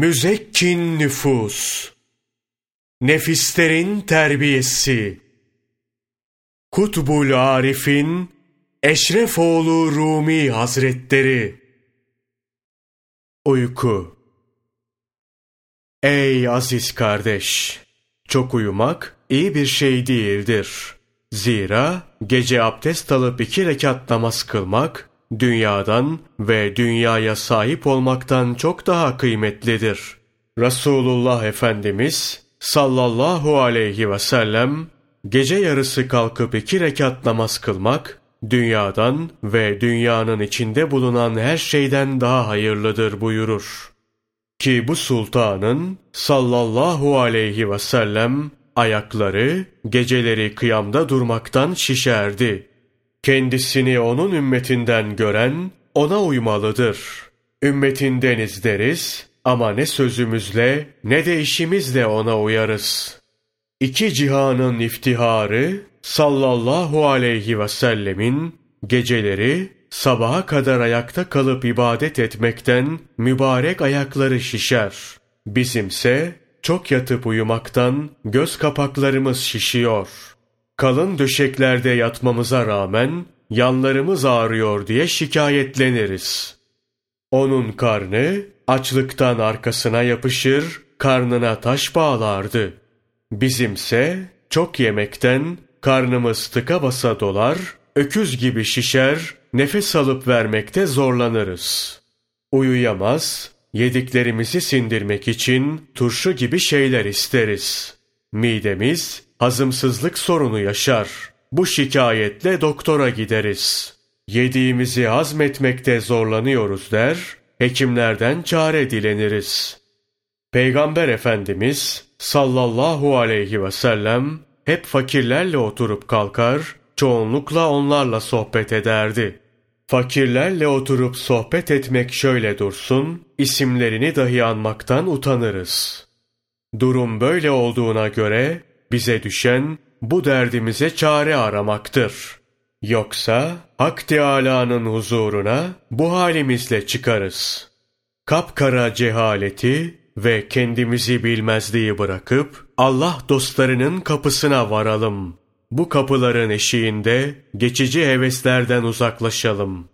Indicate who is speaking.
Speaker 1: Müzekkin nüfus, nefislerin terbiyesi, Kutbul Arif'in Eşrefoğlu Rumi Hazretleri, Uyku Ey aziz kardeş! Çok uyumak iyi bir şey değildir. Zira gece abdest alıp iki rekat namaz kılmak, dünyadan ve dünyaya sahip olmaktan çok daha kıymetlidir. Resulullah Efendimiz sallallahu aleyhi ve sellem gece yarısı kalkıp iki rekat namaz kılmak, dünyadan ve dünyanın içinde bulunan her şeyden daha hayırlıdır buyurur. Ki bu sultanın sallallahu aleyhi ve sellem ayakları geceleri kıyamda durmaktan şişerdi. Kendisini onun ümmetinden gören ona uymalıdır. Ümmetindeniz deriz ama ne sözümüzle ne de işimizle ona uyarız. İki cihanın iftiharı sallallahu aleyhi ve sellemin geceleri sabaha kadar ayakta kalıp ibadet etmekten mübarek ayakları şişer. Bizimse çok yatıp uyumaktan göz kapaklarımız şişiyor.'' Kalın döşeklerde yatmamıza rağmen yanlarımız ağrıyor diye şikayetleniriz. Onun karnı açlıktan arkasına yapışır, karnına taş bağlardı. Bizimse çok yemekten karnımız tıka basa dolar, öküz gibi şişer, nefes alıp vermekte zorlanırız. Uyuyamaz, yediklerimizi sindirmek için turşu gibi şeyler isteriz. Midemiz hazımsızlık sorunu yaşar. Bu şikayetle doktora gideriz. Yediğimizi hazmetmekte zorlanıyoruz der, hekimlerden çare dileniriz. Peygamber Efendimiz sallallahu aleyhi ve sellem hep fakirlerle oturup kalkar, çoğunlukla onlarla sohbet ederdi. Fakirlerle oturup sohbet etmek şöyle dursun, isimlerini dahi anmaktan utanırız. Durum böyle olduğuna göre bize düşen bu derdimize çare aramaktır. Yoksa Hak Teâlâ'nın huzuruna bu halimizle çıkarız. Kapkara cehaleti ve kendimizi bilmezliği bırakıp Allah dostlarının kapısına varalım. Bu kapıların eşiğinde geçici heveslerden uzaklaşalım.